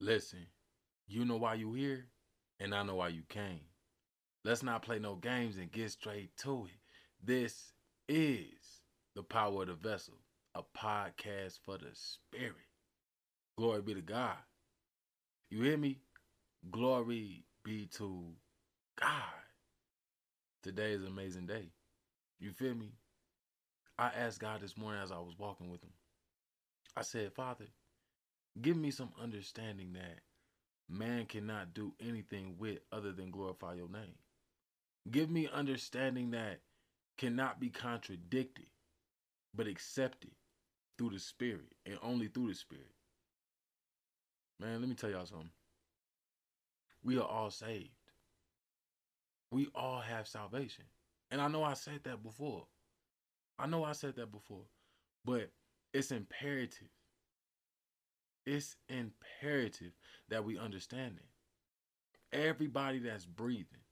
Listen, you know why you here, and I know why you came. Let's not play no games and get straight to it. This is the power of the vessel, a podcast for the spirit. Glory be to God. You hear me? Glory be to God. Today is an amazing day. You feel me? I asked God this morning as I was walking with him. I said, Father, give me some understanding that man cannot do anything with other than glorify your name. Give me understanding that cannot be contradicted, but accepted through the Spirit and only through the Spirit. Man, let me tell y'all something. We are all saved. We all have salvation. And I know I said that before. I know I said that before. But it's imperative. It's imperative that we understand it. Everybody that's breathing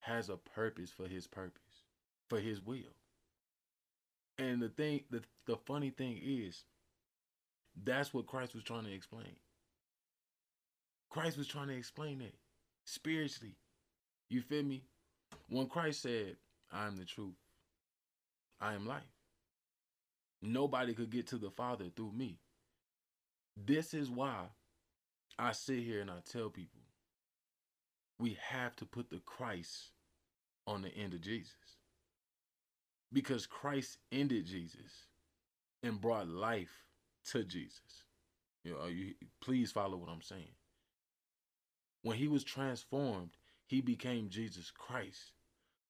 has a purpose for his purpose, for his will. And the thing, the, the funny thing is, that's what Christ was trying to explain. Christ was trying to explain it spiritually. You feel me? When Christ said, I am the truth, I am life. Nobody could get to the Father through me. This is why I sit here and I tell people we have to put the Christ on the end of Jesus. Because Christ ended Jesus and brought life to Jesus. You know, you, please follow what I'm saying. When he was transformed, he became Jesus Christ.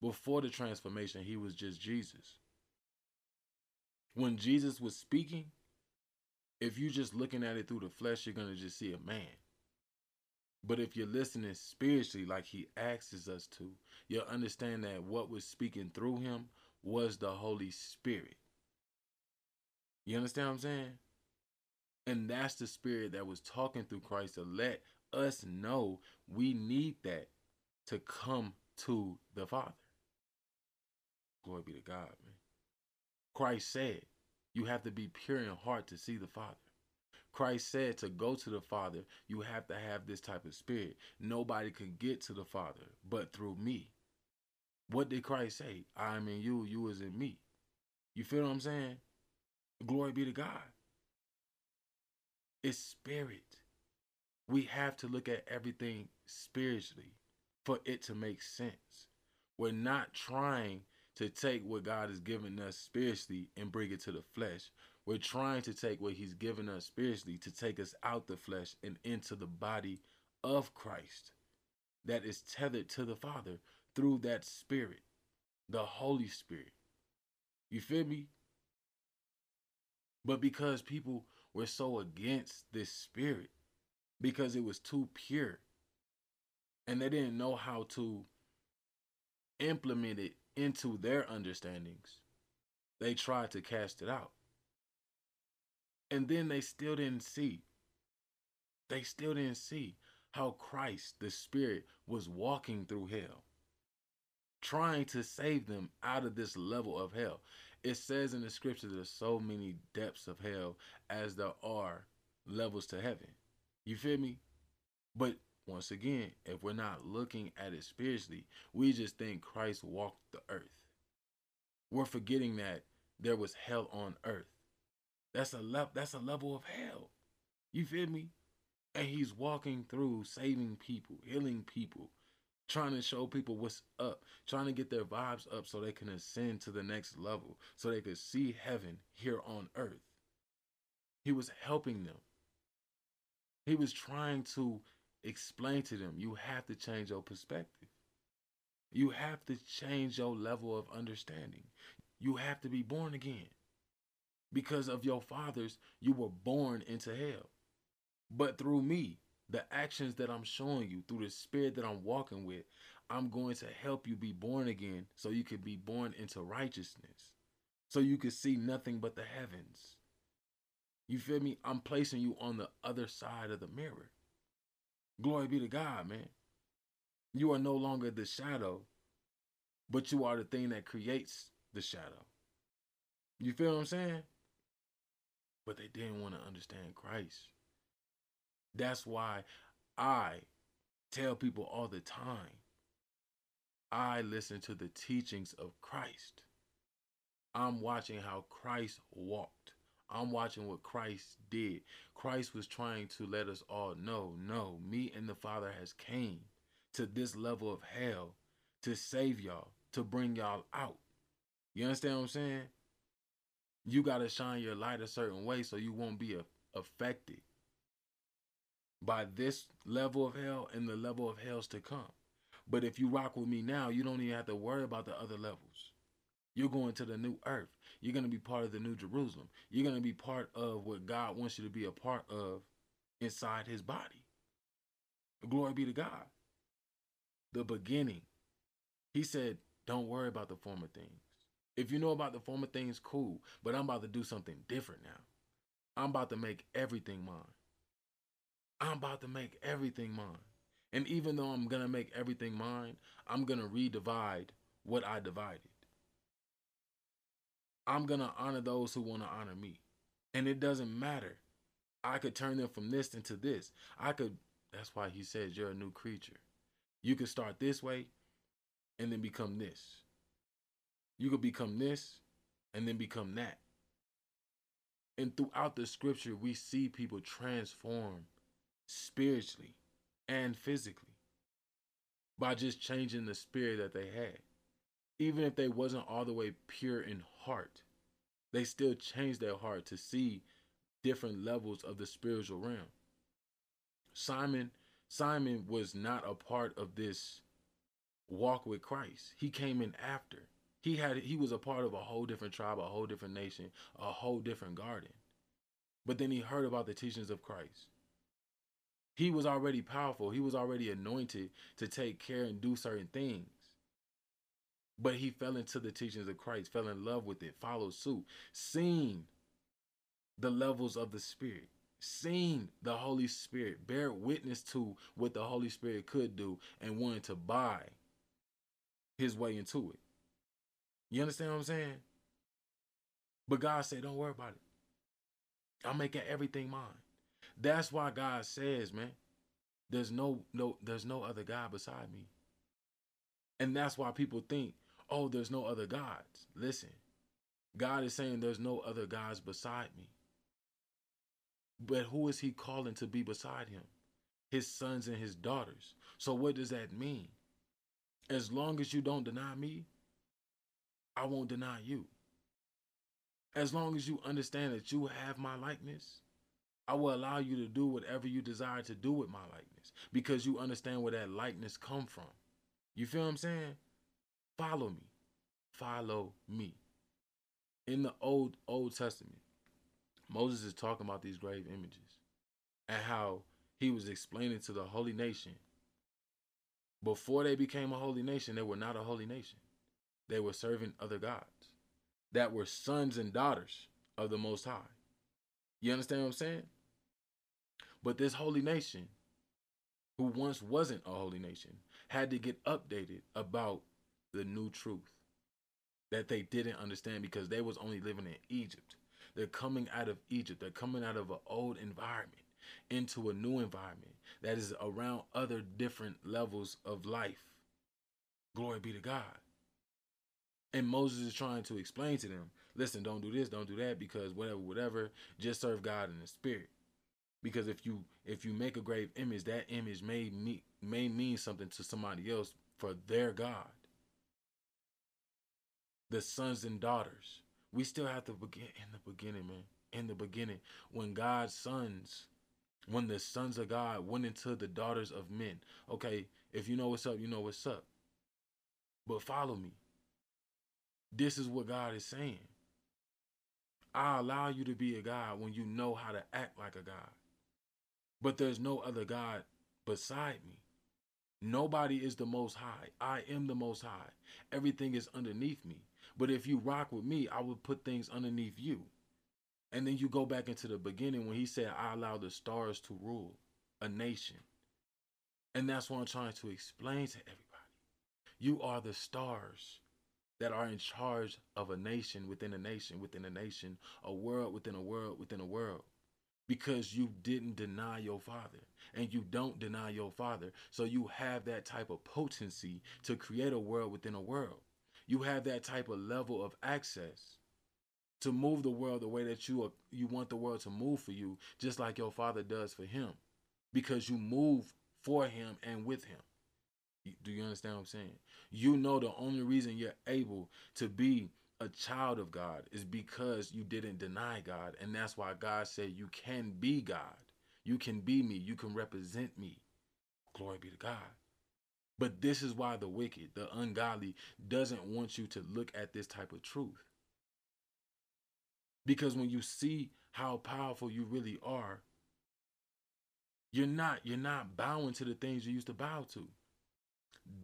Before the transformation, he was just Jesus. When Jesus was speaking, if you're just looking at it through the flesh, you're to just see a man. But if you're listening spiritually, like he asks us to, you'll understand that what was speaking through him was the Holy Spirit. You understand what I'm saying? And that's the spirit that was talking through Christ to let us know we need that to come to the Father. Glory be to God, man. Christ said, you have to be pure in heart to see the Father. Christ said to go to the Father, you have to have this type of spirit. Nobody can get to the Father but through me. What did Christ say? I am in you, you is in me. You feel what I'm saying? Glory be to God. It's spirit. We have to look at everything spiritually for it to make sense. We're not trying to take what God has given us spiritually and bring it to the flesh. We're trying to take what He's given us spiritually to take us out the flesh and into the body of Christ that is tethered to the Father through that Spirit, the Holy Spirit. You feel me? But because people were so against this Spirit, because it was too pure, and they didn't know how to implement it into their understandings, they tried to cast it out. And then they still didn't see. They still didn't see how Christ, the Spirit, was walking through hell, trying to save them out of this level of hell. It says in the scripture there's so many depths of hell as there are levels to heaven. You feel me? But once again, if we're not looking at it spiritually, we just think Christ walked the earth. We're forgetting that there was hell on earth. That's a level that's a level of hell. You feel me? And he's walking through saving people, healing people, trying to show people what's up, trying to get their vibes up so they can ascend to the next level, so they could see heaven here on earth. He was helping them. He was trying to explain to them you have to change your perspective. You have to change your level of understanding. You have to be born again. Because of your fathers, you were born into hell. But through me, the actions that I'm showing you, through the spirit that I'm walking with, I'm going to help you be born again so you can be born into righteousness. So you can see nothing but the heavens. You feel me? I'm placing you on the other side of the mirror. Glory be to God, man. You are no longer the shadow, but you are the thing that creates the shadow. You feel what I'm saying? But they didn't want to understand Christ. That's why I tell people all the time I listen to the teachings of Christ. I'm watching how Christ walked. I'm watching what Christ did. Christ was trying to let us all know, no, me and the Father has came to this level of hell to save y'all, to bring y'all out. You understand what I'm saying? You got to shine your light a certain way so you won't be a- affected by this level of hell and the level of hells to come. But if you rock with me now, you don't even have to worry about the other levels. You're going to the new earth. You're going to be part of the new Jerusalem. You're going to be part of what God wants you to be a part of inside his body. Glory be to God. The beginning. He said, don't worry about the former things. If you know about the former things, cool. But I'm about to do something different now. I'm about to make everything mine. I'm about to make everything mine. And even though I'm going to make everything mine, I'm going to redivide what I divided. I'm to honor those who want to honor me. And it doesn't matter. I could turn them from this into this. I could, that's why he says you're a new creature. You could start this way and then become this. You could become this and then become that. And throughout the scripture, we see people transform spiritually and physically by just changing the spirit that they had. Even if they wasn't all the way pure in heart, they still changed their heart to see different levels of the spiritual realm. Simon Simon was not a part of this walk with Christ. He came in after. He had he was a part of a whole different tribe, a whole different nation, a whole different garden. But then he heard about the teachings of Christ. He was already powerful. He was already anointed to take care and do certain things. But he fell into the teachings of Christ, fell in love with it, followed suit, seen the levels of the Spirit, seen the Holy Spirit, bear witness to what the Holy Spirit could do, and wanted to buy his way into it. You understand what I'm saying? But God said, Don't worry about it. I'm making everything mine. That's why God says, man, there's no no there's no other God beside me. And that's why people think, oh, there's no other gods. Listen, God is saying there's no other gods beside me. But who is he calling to be beside him? His sons and his daughters. So what does that mean? As long as you don't deny me, I won't deny you. As long as you understand that you have my likeness, I will allow you to do whatever you desire to do with my likeness because you understand where that likeness come from. You feel what I'm saying? Follow me. Follow me. In the old Old Testament, Moses is talking about these grave images and how he was explaining to the holy nation before they became a holy nation, they were not a holy nation. They were serving other gods that were sons and daughters of the Most High. You understand what I'm saying? But this holy nation, who once wasn't a holy nation, had to get updated about the new truth that they didn't understand because they was only living in Egypt. They're coming out of Egypt. They're coming out of an old environment into a new environment that is around other different levels of life. Glory be to God. And Moses is trying to explain to them, listen, don't do this, don't do that, because whatever, whatever, just serve God in the spirit. Because if you if you make a grave image, that image may me, may mean something to somebody else for their God. The sons and daughters. We still have to begin in the beginning, man. In the beginning, when God's sons, when the sons of God went into the daughters of men. Okay, if you know what's up, you know what's up. But follow me. This is what God is saying. I allow you to be a God when you know how to act like a God. But there's no other God beside me. Nobody is the most high. I am the most high. Everything is underneath me. But if you rock with me, I will put things underneath you. And then you go back into the beginning when he said, I allow the stars to rule a nation. And that's what I'm trying to explain to everybody. You are the stars that are in charge of a nation within a nation within a nation, a world within a world within a world. because you didn't deny your father and you don't deny your father. So you have that type of potency to create a world within a world. You have that type of level of access to move the world the way that you are, you want the world to move for you, just like your father does for him, because you move for him and with him. Do you understand what I'm saying? You know the only reason you're able to be a child of God is because you didn't deny God. And that's why God said you can be God. You can be me. You can represent me. Glory be to God. But this is why the wicked, the ungodly, doesn't want you to look at this type of truth. Because when you see how powerful you really are, you're not you're not bowing to the things you used to bow to.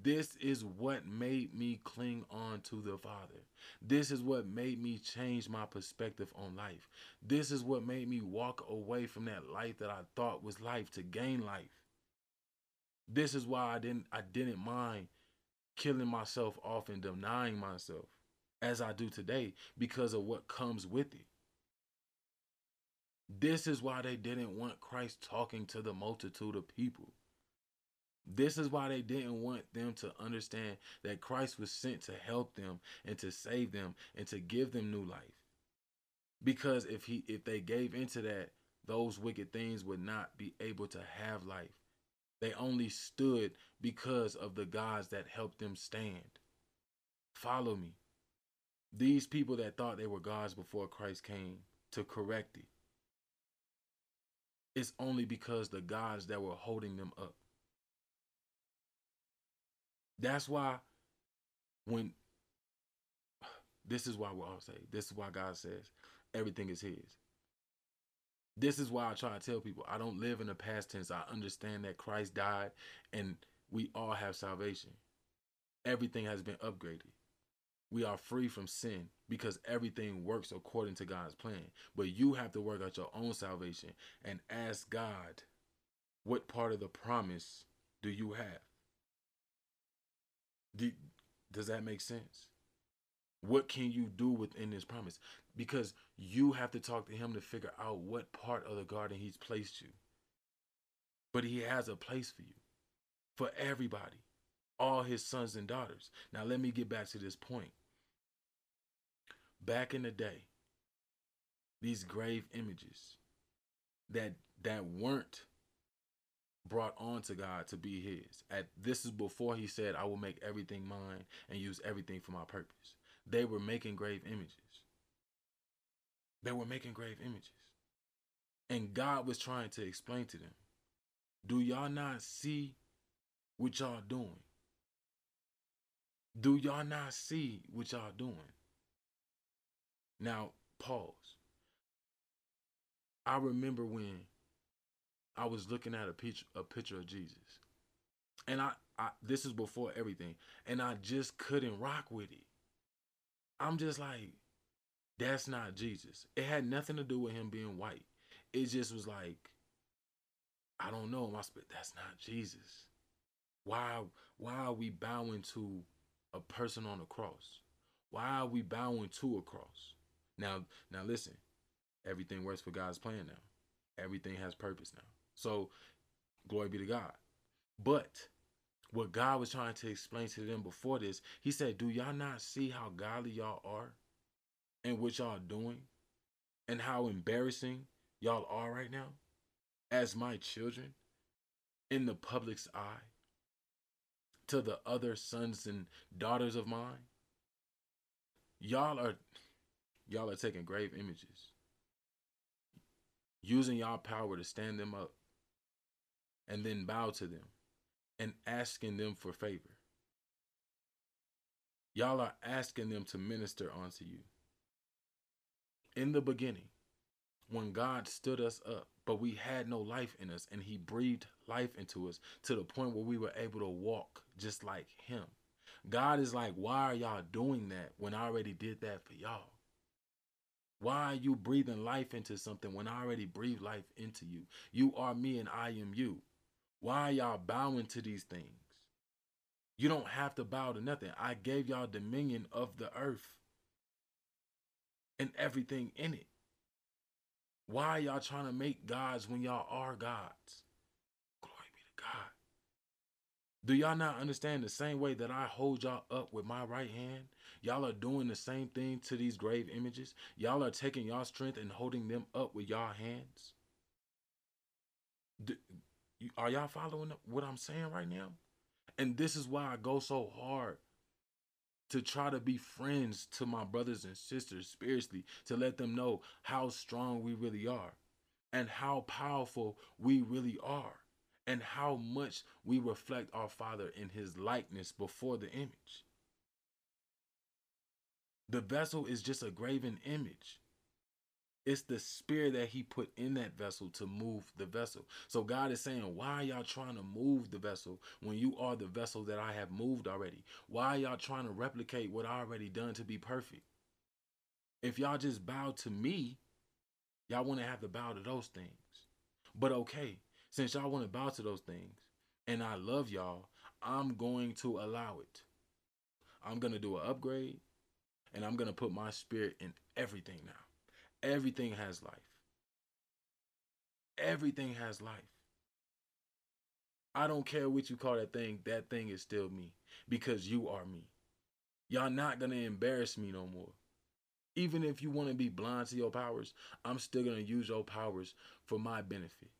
This is what made me cling on to the Father. This is what made me change my perspective on life. This is what made me walk away from that life that I thought was life to gain life. This is why I didn't I didn't mind killing myself off and denying myself as I do today because of what comes with it. This is why they didn't want Christ talking to the multitude of people. This is why they didn't want them to understand that Christ was sent to help them and to save them and to give them new life. Because if he if they gave into that, those wicked things would not be able to have life. They only stood because of the gods that helped them stand. Follow me. These people that thought they were gods before Christ came to correct it. It's only because the gods that were holding them up. That's why when this is why we all say, this is why God says everything is his. This is why I try to tell people I don't live in the past tense. I understand that Christ died and we all have salvation. Everything has been upgraded. We are free from sin because everything works according to God's plan. But you have to work out your own salvation and ask God, what part of the promise do you have? Do, does that make sense? What can you do within this promise? Because you have to talk to him to figure out what part of the garden he's placed you. But he has a place for you, for everybody, all his sons and daughters. Now, let me get back to this point. Back in the day, these grave images that that weren't brought on to God to be his. At this is before he said, I will make everything mine and use everything for my purpose. They were making grave images. They were making grave images. And God was trying to explain to them, do y'all not see what y'all doing? Do y'all not see what y'all doing? Now, pause. I remember when I was looking at a picture a picture of Jesus. And I, I this is before everything. And I just couldn't rock with it. I'm just like, that's not Jesus. It had nothing to do with him being white. It just was like, I don't know. My spirit, that's not Jesus. Why why are we bowing to a person on a cross? Why are we bowing to a cross? Now, now listen, everything works for God's plan now. Everything has purpose now. So, glory be to God. But what God was trying to explain to them before this, he said, Do y'all not see how godly y'all are and what y'all are doing and how embarrassing y'all are right now as my children in the public's eye to the other sons and daughters of mine? Y'all are y'all are taking grave images using y'all power to stand them up and then bow to them and asking them for favor. Y'all are asking them to minister unto you. In the beginning, when God stood us up, but we had no life in us, and He breathed life into us to the point where we were able to walk just like Him. God is like, why are y'all doing that when I already did that for y'all? Why are you breathing life into something when I already breathed life into you? You are me and I am you. Why are y'all bowing to these things? You don't have to bow to nothing. I gave y'all dominion of the earth and everything in it. Why y'all trying to make gods when y'all are gods? Glory be to God. Do y'all not understand the same way that I hold y'all up with my right hand? Y'all are doing the same thing to these grave images. Y'all are taking y'all strength and holding them up with y'all hands. Do, are y'all following what I'm saying right now? And this is why I go so hard to try to be friends to my brothers and sisters spiritually, to let them know how strong we really are and how powerful we really are and how much we reflect our Father in his likeness before the image. The vessel is just a graven image. It's the spirit that he put in that vessel to move the vessel. So God is saying, why are y'all trying to move the vessel when you are the vessel that I have moved already? Why are y'all trying to replicate what I already done to be perfect? If y'all just bow to me, y'all want to have to bow to those things. But okay, since y'all want to bow to those things and I love y'all, I'm going to allow it. I'm going to do an upgrade and I'm going to put my spirit in everything now. Everything has life. Everything has life. I don't care what you call that thing, that thing is still me because you are me. Y'all not going to embarrass me no more. Even if you want to be blind to your powers, I'm still going to use your powers for my benefit.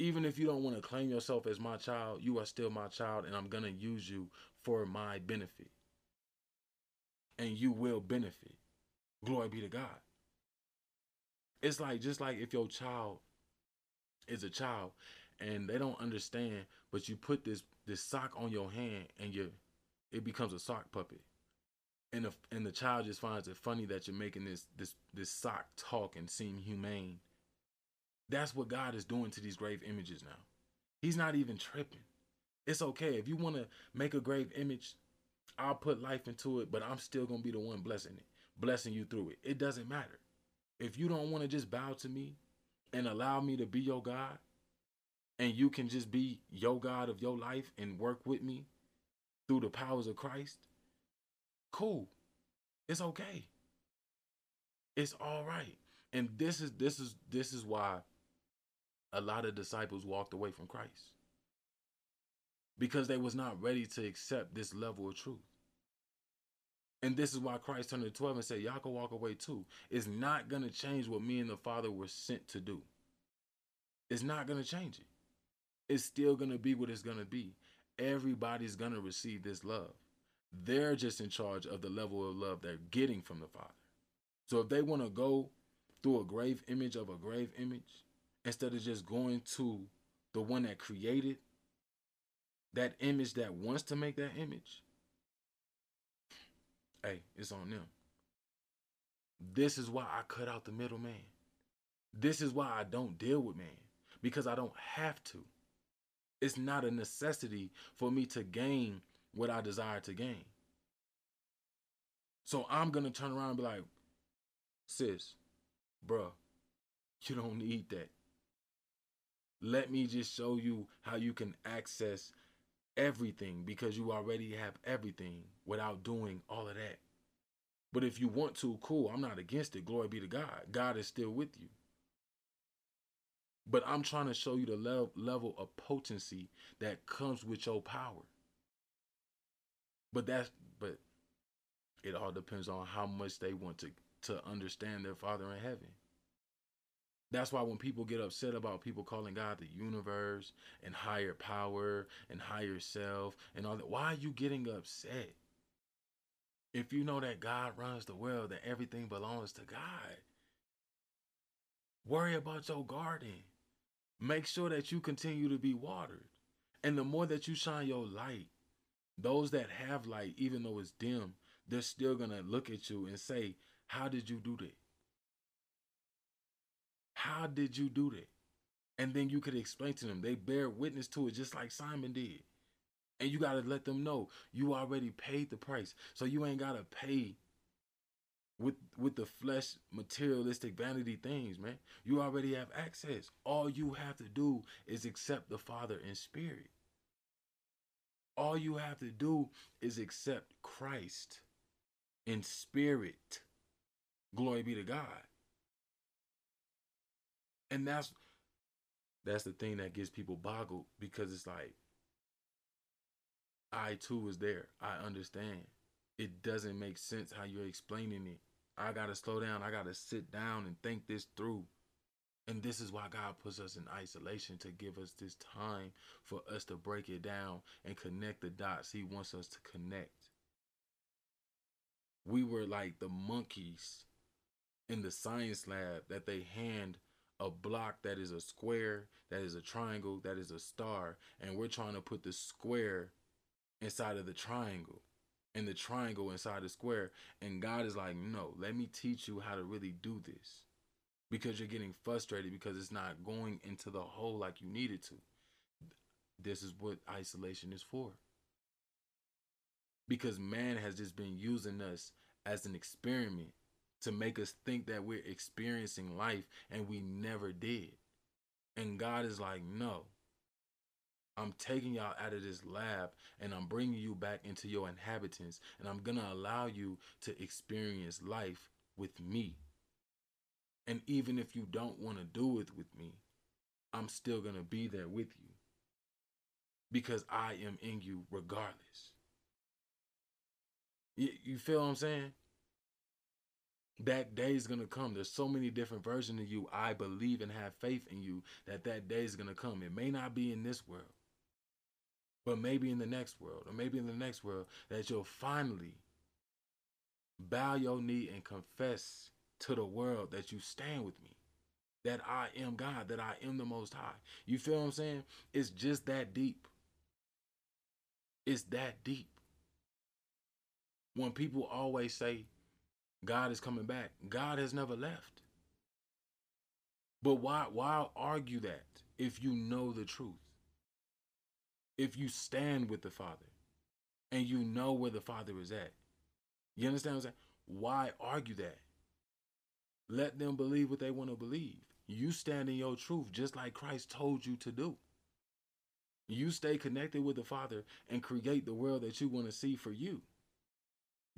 Even if you don't want to claim yourself as my child, you are still my child, and I'm going to use you for my benefit. And you will benefit. Glory be to God. It's like just like if your child is a child and they don't understand, but you put this this sock on your hand and you it becomes a sock puppet. And the and the child just finds it funny that you're making this this this sock talk and seem humane. That's what God is doing to these grave images now. He's not even tripping. It's okay. If you want to make a grave image, I'll put life into it, but I'm still to be the one blessing it, blessing you through it. It doesn't matter. If you don't want to just bow to me and allow me to be your God, and you can just be your God of your life and work with me through the powers of Christ, cool. It's okay. It's all right. And this is this is this is why a lot of disciples walked away from Christ. Because they was not ready to accept this level of truth. And this is why Christ turned to 12 and said, Y'all can walk away too. It's not going to change what me and the Father were sent to do. It's not going to change it. It's still going to be what it's going to be. Everybody's going to receive this love. They're just in charge of the level of love they're getting from the Father. So if they want to go through a grave image of a grave image, instead of just going to the one that created that image that wants to make that image, Hey, it's on them. This is why I cut out the middleman. This is why I don't deal with man because I don't have to. It's not a necessity for me to gain what I desire to gain. So I'm going to turn around and be like, sis, bruh, you don't need that. Let me just show you how you can access everything because you already have everything without doing all of that. But if you want to, cool, I'm not against it. Glory be to God. God is still with you. But I'm trying to show you the level level of potency that comes with your power. But that's but it all depends on how much they want to to understand their Father in heaven. That's why when people get upset about people calling God the universe and higher power and higher self and all that, why are you getting upset? If you know that God runs the world, that everything belongs to God, worry about your garden. Make sure that you continue to be watered. And the more that you shine your light, those that have light, even though it's dim, they're still going to look at you and say, How did you do that? How did you do that? And then you could explain to them. They bear witness to it just like Simon did. And you got to let them know you already paid the price. So you ain't got to pay with with the flesh materialistic vanity things, man. You already have access. All you have to do is accept the Father in spirit. All you have to do is accept Christ in spirit. Glory be to God. And that's that's the thing that gets people boggled because it's like I too was there. I understand. It doesn't make sense how you're explaining it. I got to slow down. I got to sit down and think this through. And this is why God puts us in isolation to give us this time for us to break it down and connect the dots He wants us to connect. We were like the monkeys in the science lab that they hand a block that is a square, that is a triangle, that is a star, and we're trying to put the square inside of the triangle and the triangle inside the square. And God is like, no, let me teach you how to really do this because you're getting frustrated because it's not going into the hole like you needed to. This is what isolation is for. Because man has just been using us as an experiment to make us think that we're experiencing life and we never did. And God is like, no. I'm taking y'all out of this lab and I'm bringing you back into your inhabitants and I'm going to allow you to experience life with me. And even if you don't want to do it with me, I'm still going to be there with you because I am in you regardless. You, you feel what I'm saying? That day is going to come. There's so many different versions of you. I believe and have faith in you that that day is going to come. It may not be in this world, but maybe in the next world, or maybe in the next world, that you'll finally bow your knee and confess to the world that you stand with me, that I am God, that I am the Most High. You feel what I'm saying? It's just that deep. It's that deep. When people always say, God is coming back. God has never left. But why why argue that if you know the truth? If you stand with the Father and you know where the Father is at. You understand what I'm saying? Why argue that? Let them believe what they want to believe. You stand in your truth just like Christ told you to do. You stay connected with the Father and create the world that you want to see for you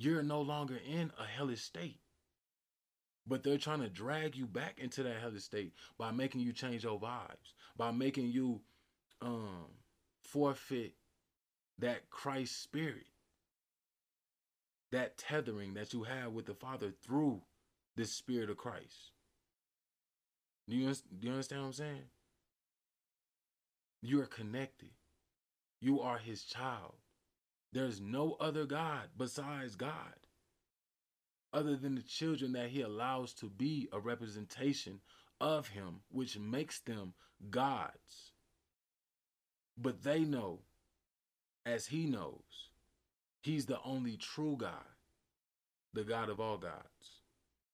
you're no longer in a hellish state. But they're trying to drag you back into that hellish state by making you change your vibes, by making you um forfeit that Christ spirit, that tethering that you have with the Father through this spirit of Christ. Do you, do you understand what I'm saying? You are connected. You are his child. There's no other God besides God, other than the children that He allows to be a representation of Him, which makes them gods. But they know, as He knows, He's the only true God, the God of all gods,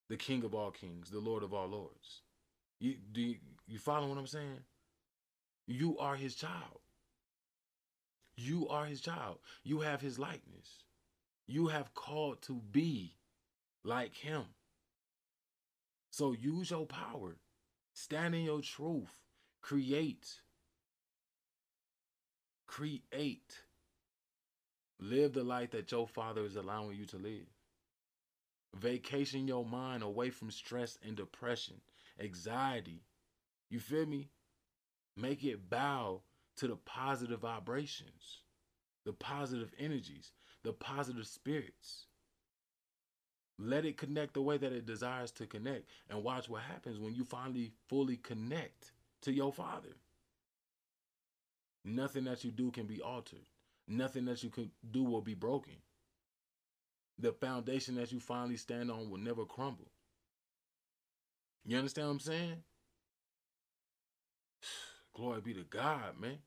the King of all kings, the Lord of all lords. You, do you, you follow what I'm saying? You are His child. You are his child. You have his likeness. You have called to be like him. So use your power. Stand in your truth. Create. Create. Live the life that your father is allowing you to live. Vacation your mind away from stress and depression, anxiety. You feel me? Make it bow to the positive vibrations, the positive energies, the positive spirits. Let it connect the way that it desires to connect and watch what happens when you finally fully connect to your Father. Nothing that you do can be altered. Nothing that you can do will be broken. The foundation that you finally stand on will never crumble. You understand what I'm saying? Glory be to God, man.